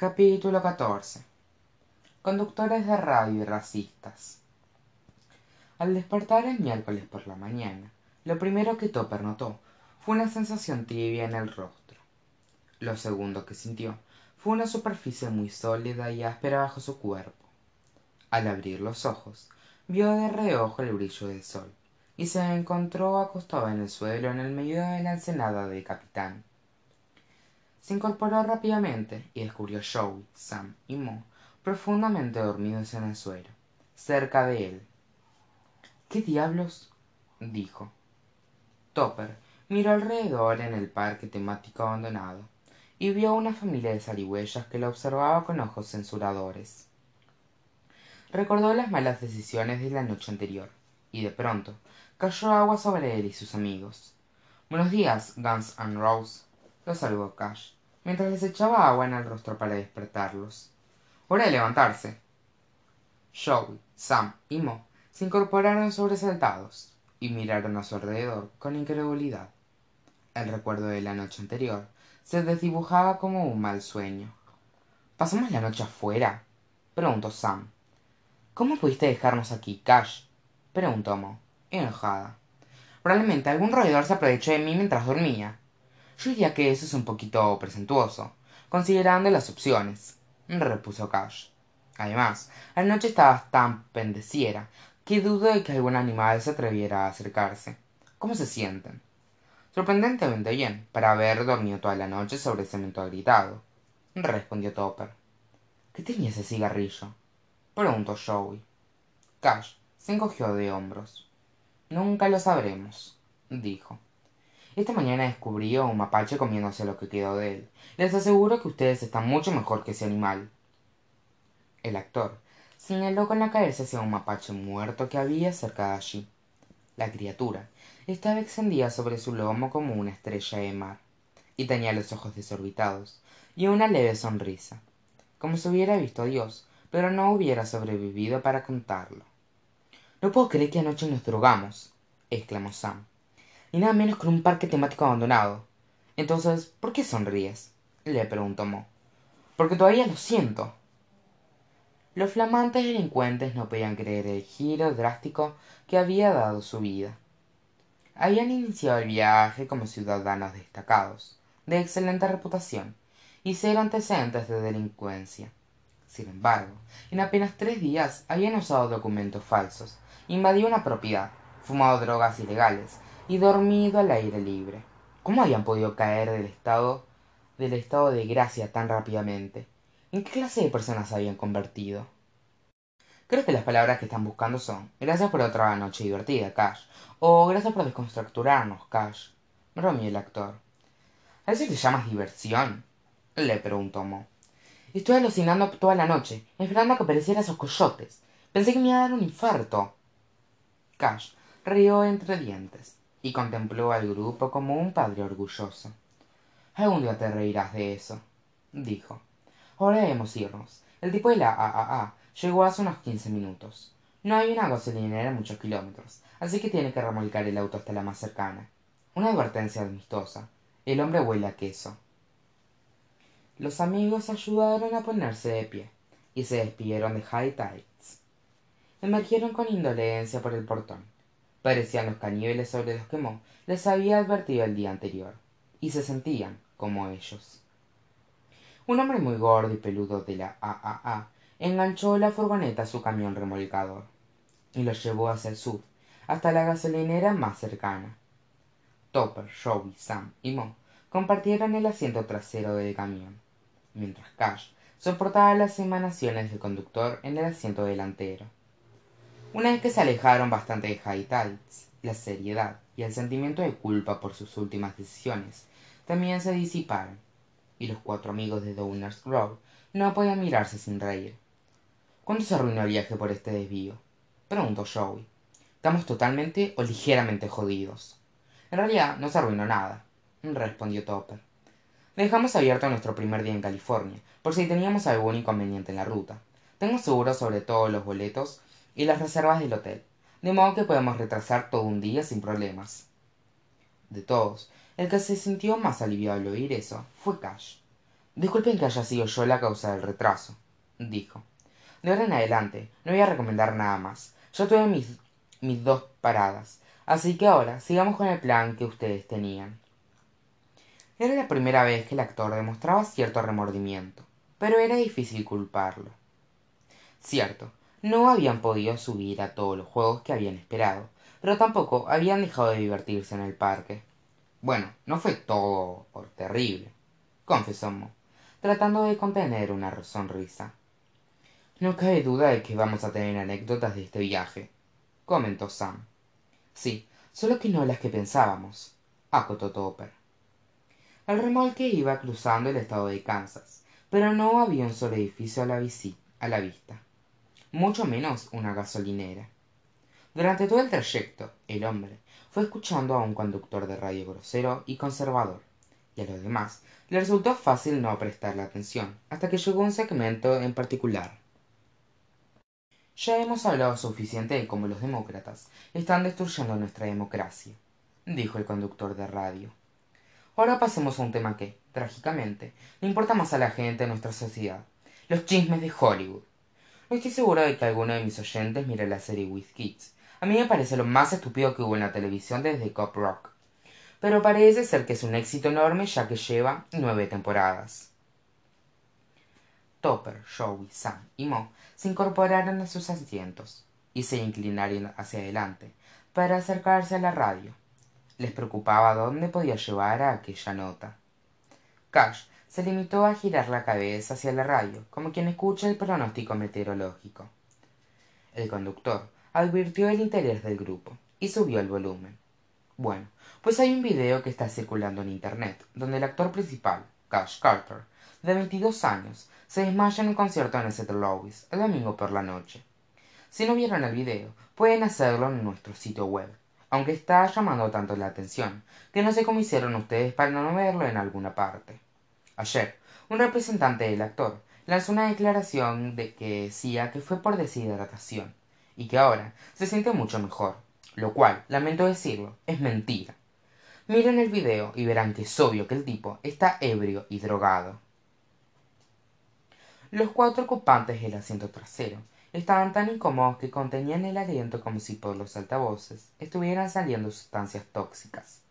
capítulo catorce. Conductores de radio y racistas. Al despertar el miércoles por la mañana lo primero que topper notó fue una sensación tibia en el rostro. Lo segundo que sintió fue una superficie muy sólida y áspera bajo su cuerpo. Al abrir los ojos vio de reojo el brillo del sol y se encontró acostado en el suelo en el medio de la ensenada del capitán se incorporó rápidamente y descubrió a joe sam y mo profundamente dormidos en el suelo cerca de él. Qué diablos dijo. Topper miró alrededor en el parque temático abandonado y vio a una familia de zarigüeyas que lo observaba con ojos censuradores. Recordó las malas decisiones de la noche anterior y de pronto cayó agua sobre él y sus amigos. Buenos días guns and roses los saludó cash mientras les echaba agua en el rostro para despertarlos. Hora de levantarse. Joe sam y mo se incorporaron sobresaltados y miraron a su alrededor con incredulidad. El recuerdo de la noche anterior se desdibujaba como un mal sueño. Pasamos la noche afuera preguntó sam. Cómo pudiste dejarnos aquí cash preguntó mo enojada. Probablemente algún roedor se aprovechó de mí mientras dormía yo diría que eso es un poquito presuntuoso considerando las opciones repuso cash. Además la noche estaba tan pendeciera que dudo de que algún animal se atreviera a acercarse. Cómo se sienten sorprendentemente bien para haber dormido toda la noche sobre cemento agrietado respondió topper. Qué tenía ese cigarrillo preguntó joe cash se encogió de hombros. Nunca lo sabremos dijo esta mañana descubrí a un mapache comiéndose lo que quedó de él. Les aseguro que ustedes están mucho mejor que ese animal. El actor señaló con la cabeza hacia un mapache muerto que había cerca de allí. La criatura estaba extendida sobre su lomo como una estrella de mar y tenía los ojos desorbitados y una leve sonrisa como si hubiera visto a dios pero no hubiera sobrevivido para contarlo. No puedo creer que anoche nos drogamos exclamó sam nada menos que un parque temático abandonado. Entonces por qué sonríes le preguntó mo. Porque todavía lo siento. Los flamantes delincuentes no podían creer el giro drástico que había dado su vida. Habían iniciado el viaje como ciudadanos destacados de excelente reputación y cero antecedentes de delincuencia. Sin embargo en apenas tres días habían usado documentos falsos invadido una propiedad fumado drogas ilegales y dormido al aire libre. Cómo habían podido caer del estado del estado de gracia tan rápidamente en qué clase de personas se habían convertido creo que las palabras que están buscando son gracias por otra noche divertida cash o gracias por desconstructurarnos cash bromeó el actor. A eso le llamas diversión le preguntó mo. Estuve alucinando toda la noche esperando a que aparecieran esos coyotes. Pensé que me iba a dar un infarto cash rió entre dientes y contempló al grupo como un padre orgulloso. Algún día te reirás de eso dijo. Ahora debemos irnos el tipo de la aaa llegó hace unos quince minutos. No hay una gasolinera en muchos kilómetros así que tiene que remolcar el auto hasta la más cercana. Una advertencia amistosa. El hombre huele a queso. Los amigos ayudaron a ponerse de pie y se despidieron de high tides. Emergieron con indolencia por el portón parecían los cañiveles sobre los que mo les había advertido el día anterior y se sentían como ellos. Un hombre muy gordo y peludo de la aaa enganchó la furgoneta a su camión remolcador y lo llevó hacia el sur hasta la gasolinera más cercana. Topper joe sam y mo compartieron el asiento trasero del camión mientras cash soportaba las emanaciones del conductor en el asiento delantero una vez que se alejaron bastante de high la seriedad y el sentimiento de culpa por sus últimas decisiones también se disiparon y los cuatro amigos de downers grove no podían mirarse sin reír. Cuándo se arruinó el viaje por este desvío preguntó joe estamos totalmente o ligeramente jodidos. En realidad no se arruinó nada respondió topper. Dejamos abierto nuestro primer día en california por si teníamos algún inconveniente en la ruta. Tengo seguro sobre todos los boletos y las reservas del hotel. De modo que podemos retrasar todo un día sin problemas. De todos el que se sintió más aliviado al oír eso fue cash. Disculpen que haya sido yo la causa del retraso dijo. De ahora en adelante no voy a recomendar nada más. Ya tuve mis, mis dos paradas. Así que ahora sigamos con el plan que ustedes tenían. Era la primera vez que el actor demostraba cierto remordimiento pero era difícil culparlo. Cierto no habían podido subir a todos los juegos que habían esperado pero tampoco habían dejado de divertirse en el parque. Bueno no fue todo por terrible confesó Mo, tratando de contener una sonrisa. No cabe duda de que vamos a tener anécdotas de este viaje comentó sam. Sí solo que no las que pensábamos acotó topper. El remolque iba cruzando el estado de kansas pero no había un solo edificio a la, a la vista mucho menos una gasolinera. Durante todo el trayecto el hombre fue escuchando a un conductor de radio grosero y conservador y a los demás le resultó fácil no prestarle atención hasta que llegó un segmento en particular. Ya hemos hablado suficiente de cómo los demócratas están destruyendo nuestra democracia dijo el conductor de radio. Ahora pasemos a un tema que trágicamente le importa más a la gente de nuestra sociedad los chismes de hollywood estoy seguro de que alguno de mis oyentes mire la serie with kids. A mí me parece lo más estúpido que hubo en la televisión desde cop rock. Pero parece ser que es un éxito enorme ya que lleva nueve temporadas. Topper joey sam y mo se incorporaron a sus asientos y se inclinaron hacia adelante para acercarse a la radio. Les preocupaba dónde podía llevar a aquella nota. Cash se limitó a girar la cabeza hacia la radio como quien escucha el pronóstico meteorológico. El conductor advirtió el interés del grupo y subió el volumen. Bueno pues hay un video que está circulando en internet donde el actor principal cash carter de veintidós años se desmaya en un concierto en el Louis el domingo por la noche. Si no vieron el video pueden hacerlo en nuestro sitio web aunque está llamando tanto la atención que no sé cómo hicieron ustedes para no verlo en alguna parte ayer un representante del actor lanzó una declaración de que decía que fue por deshidratación y que ahora se siente mucho mejor lo cual lamento decirlo es mentira. Miren el video y verán que es obvio que el tipo está ebrio y drogado. Los cuatro ocupantes del asiento trasero estaban tan incómodos que contenían el aliento como si por los altavoces estuvieran saliendo sustancias tóxicas.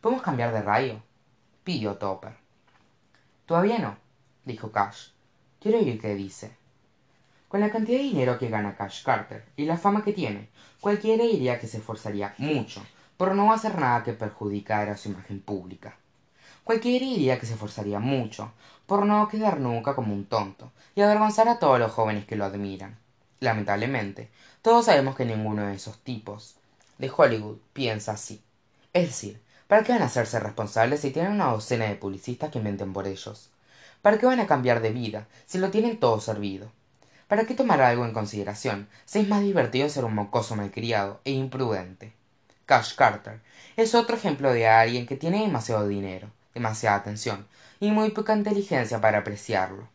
Podemos cambiar de radio pidió topper todavía no dijo cash. Quiero oír qué dice. Con la cantidad de dinero que gana cash carter y la fama que tiene cualquiera diría que se esforzaría mucho por no hacer nada que perjudicara su imagen pública. Cualquiera diría que se esforzaría mucho por no quedar nunca como un tonto y avergonzar a todos los jóvenes que lo admiran. Lamentablemente todos sabemos que ninguno de esos tipos de hollywood piensa así. Es decir para qué van a hacerse responsables si tienen una docena de publicistas que inventen por ellos para qué van a cambiar de vida si lo tienen todo servido para qué tomar algo en consideración si es más divertido ser un mocoso malcriado e imprudente cash carter es otro ejemplo de alguien que tiene demasiado dinero demasiada atención y muy poca inteligencia para apreciarlo.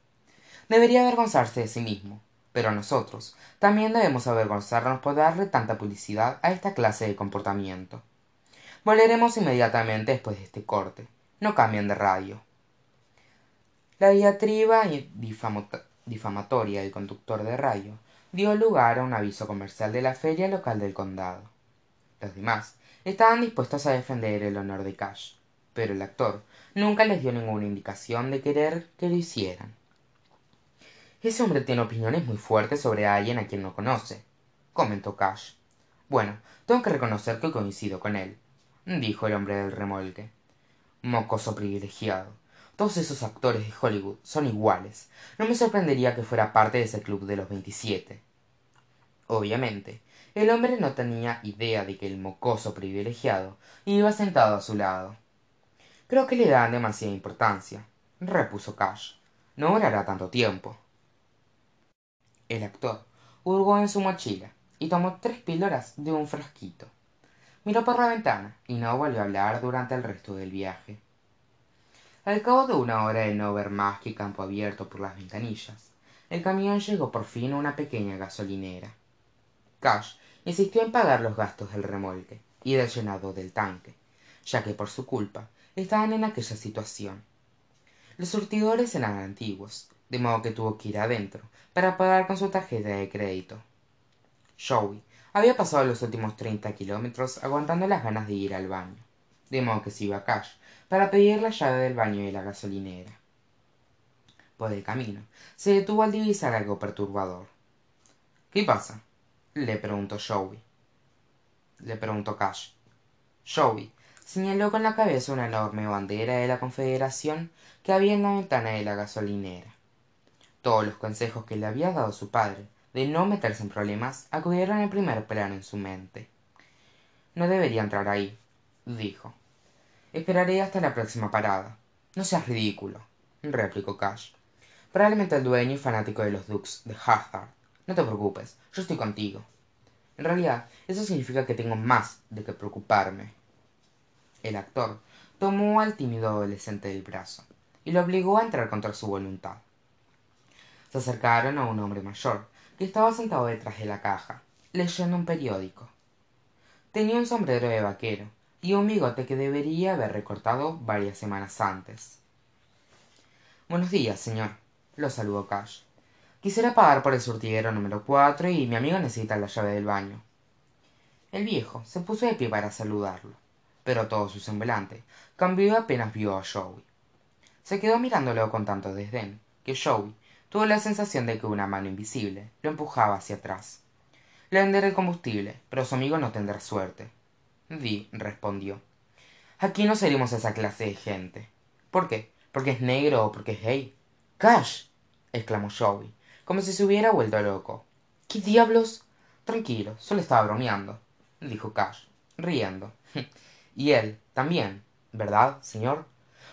Debería avergonzarse de sí mismo pero nosotros también debemos avergonzarnos por darle tanta publicidad a esta clase de comportamiento volveremos inmediatamente después de este corte. No cambien de radio. La diatriba difamatoria del conductor de radio dio lugar a un aviso comercial de la feria local del condado. Los demás estaban dispuestos a defender el honor de cash pero el actor nunca les dio ninguna indicación de querer que lo hicieran. Ese hombre tiene opiniones muy fuertes sobre alguien a quien no conoce comentó cash. Bueno tengo que reconocer que coincido con él dijo el hombre del remolque. Mocoso privilegiado. Todos esos actores de hollywood son iguales. No me sorprendería que fuera parte de ese club de los veintisiete. Obviamente el hombre no tenía idea de que el mocoso privilegiado iba sentado a su lado. Creo que le dan demasiada importancia repuso cash. No durará tanto tiempo. El actor hurgó en su mochila y tomó tres píldoras de un frasquito miró por la ventana y no volvió a hablar durante el resto del viaje. Al cabo de una hora de no ver más que campo abierto por las ventanillas el camión llegó por fin a una pequeña gasolinera. Cash insistió en pagar los gastos del remolque y del llenado del tanque ya que por su culpa estaban en aquella situación. Los surtidores eran antiguos de modo que tuvo que ir adentro para pagar con su tarjeta de crédito había pasado los últimos treinta kilómetros aguantando las ganas de ir al baño. De modo que se iba a cash para pedir la llave del baño de la gasolinera. Por el camino se detuvo al divisar algo perturbador. Qué pasa le preguntó jowy le preguntó cash. Jowy señaló con la cabeza una enorme bandera de la confederación que había en la ventana de la gasolinera. Todos los consejos que le había dado su padre de no meterse en problemas acudieron en primer plano en su mente. No debería entrar ahí dijo. Esperaré hasta la próxima parada. No seas ridículo replicó cash. Probablemente el dueño y fanático de los dukes de Harvard. no te preocupes yo estoy contigo. En realidad eso significa que tengo más de qué preocuparme. El actor tomó al tímido adolescente del brazo y lo obligó a entrar contra su voluntad. Se acercaron a un hombre mayor que estaba sentado detrás de la caja leyendo un periódico. Tenía un sombrero de vaquero y un bigote que debería haber recortado varias semanas antes. Buenos días señor lo saludó cash. Quisiera pagar por el surtidero número cuatro y mi amigo necesita la llave del baño. El viejo se puso de pie para saludarlo pero todo su semblante cambió apenas vio a jowy se quedó mirándolo con tanto desdén que jowy tuvo la sensación de que una mano invisible. Lo empujaba hacia atrás. Le venderé el combustible pero su amigo no tendrá suerte. Di respondió. Aquí no seríamos esa clase de gente. Por qué porque es negro o porque es gay cash exclamó jowy como si se hubiera vuelto loco. Qué diablos tranquilo sólo estaba bromeando dijo cash riendo. Y él también verdad señor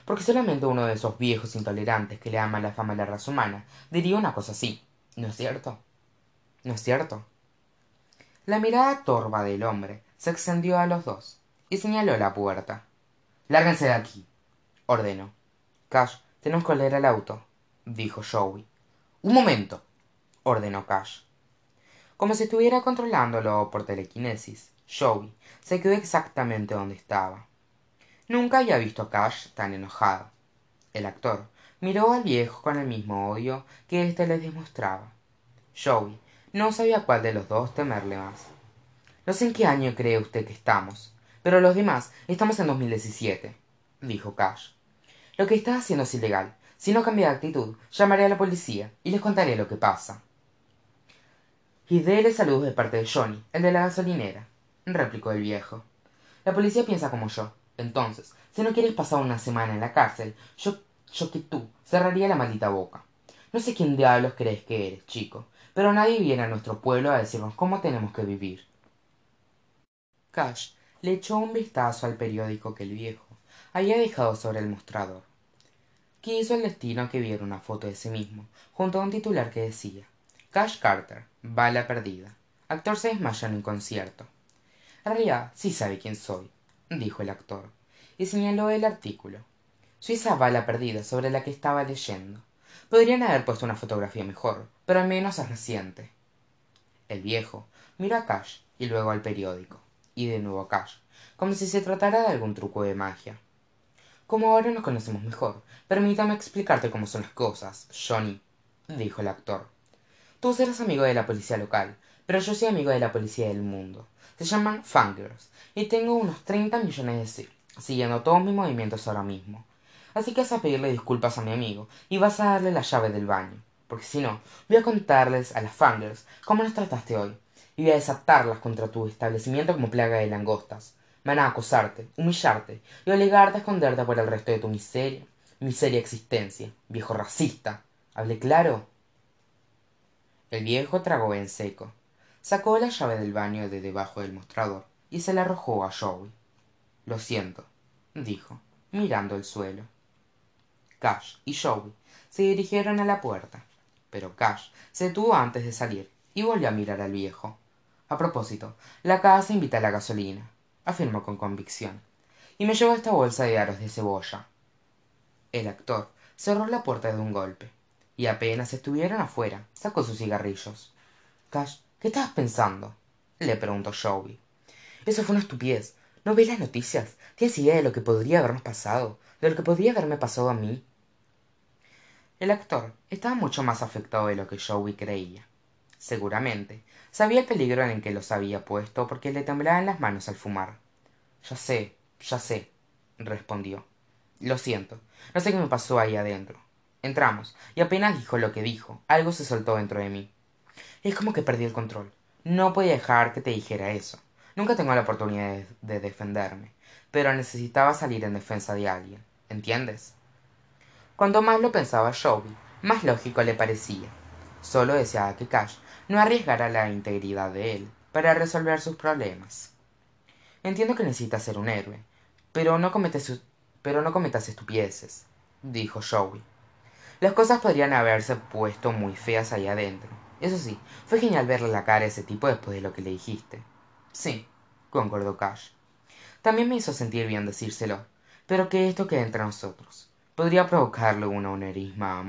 porque solamente uno de esos viejos intolerantes que le aman la fama de la raza humana diría una cosa así no es cierto no es cierto la mirada torva del hombre se extendió a los dos y señaló la puerta. Lárguense de aquí ordenó. Cash tenemos que leer al auto dijo jowy un momento ordenó cash. Como si estuviera controlándolo por telequinesis jowy se quedó exactamente donde estaba nunca había visto a cash tan enojado. El actor miró al viejo con el mismo odio que éste le demostraba. Jowy no sabía cuál de los dos temerle más. No sé en qué año cree usted que estamos pero los demás estamos en 2017 dijo cash. Lo que está haciendo es ilegal. Si no cambia de actitud llamaré a la policía y les contaré lo que pasa y déle saludos de parte de johnny el de la gasolinera replicó el viejo. La policía piensa como yo entonces si no quieres pasar una semana en la cárcel yo yo que tú cerraría la maldita boca. No sé quién diablos crees que eres chico pero nadie viene a nuestro pueblo a decirnos cómo tenemos que vivir. Cash le echó un vistazo al periódico que el viejo había dejado sobre el mostrador. Quiso el destino que viera una foto de sí mismo junto a un titular que decía cash carter bala perdida. Actor se desmaya en un concierto. En realidad sí sabe quién soy dijo el actor y señaló el artículo. Suiza bala perdida sobre la que estaba leyendo. Podrían haber puesto una fotografía mejor pero al menos es reciente. El viejo miró a cash y luego al periódico y de nuevo a cash como si se tratara de algún truco de magia. Como ahora nos conocemos mejor permítame explicarte cómo son las cosas johnny dijo el actor. Tú serás amigo de la policía local pero yo soy amigo de la policía del mundo se llaman fangirls. Y tengo unos treinta millones de siguiendo todos mis movimientos ahora mismo. Así que vas a pedirle disculpas a mi amigo y vas a darle la llave del baño. Porque si no voy a contarles a las fangirls cómo nos trataste hoy. Y voy a desatarlas contra tu establecimiento como plaga de langostas. Van a acosarte humillarte y obligarte a esconderte por el resto de tu miseria miseria existencia. Viejo racista. Hablé claro el viejo tragó en seco sacó la llave del baño de debajo del mostrador y se la arrojó a jowy lo siento dijo mirando el suelo. Cash y jowy se dirigieron a la puerta pero cash se detuvo antes de salir y volvió a mirar al viejo. A propósito la casa invita a la gasolina afirmó con convicción y me llevo esta bolsa de aros de cebolla el actor cerró la puerta de un golpe y apenas estuvieron afuera sacó sus cigarrillos. Cash qué estabas pensando le preguntó jowy eso fue una estupidez. No ves las noticias tienes idea de lo que podría habernos pasado de lo que podría haberme pasado a mí el actor estaba mucho más afectado de lo que jowy creía. Seguramente. Sabía el peligro en que los había puesto porque le temblaban las manos al fumar. Ya sé ya sé respondió. Lo siento. No sé qué me pasó ahí adentro. Entramos. Y apenas dijo lo que dijo algo se soltó dentro de mí es como que perdí el control. No podía dejar que te dijera eso. Nunca tengo la oportunidad de defenderme pero necesitaba salir en defensa de alguien entiendes cuanto más lo pensaba Joby más lógico le parecía. Sólo deseaba que Cash no arriesgara la integridad de él para resolver sus problemas. Entiendo que necesitas ser un héroe pero no pero no cometas estupideces dijo Joey las cosas podrían haberse puesto muy feas ahí adentro eso sí fue genial verle la cara a ese tipo después de lo que le dijiste. Sí concordó Cash. También me hizo sentir bien decírselo pero que esto quede entre nosotros. Podría provocarle un aneurisma a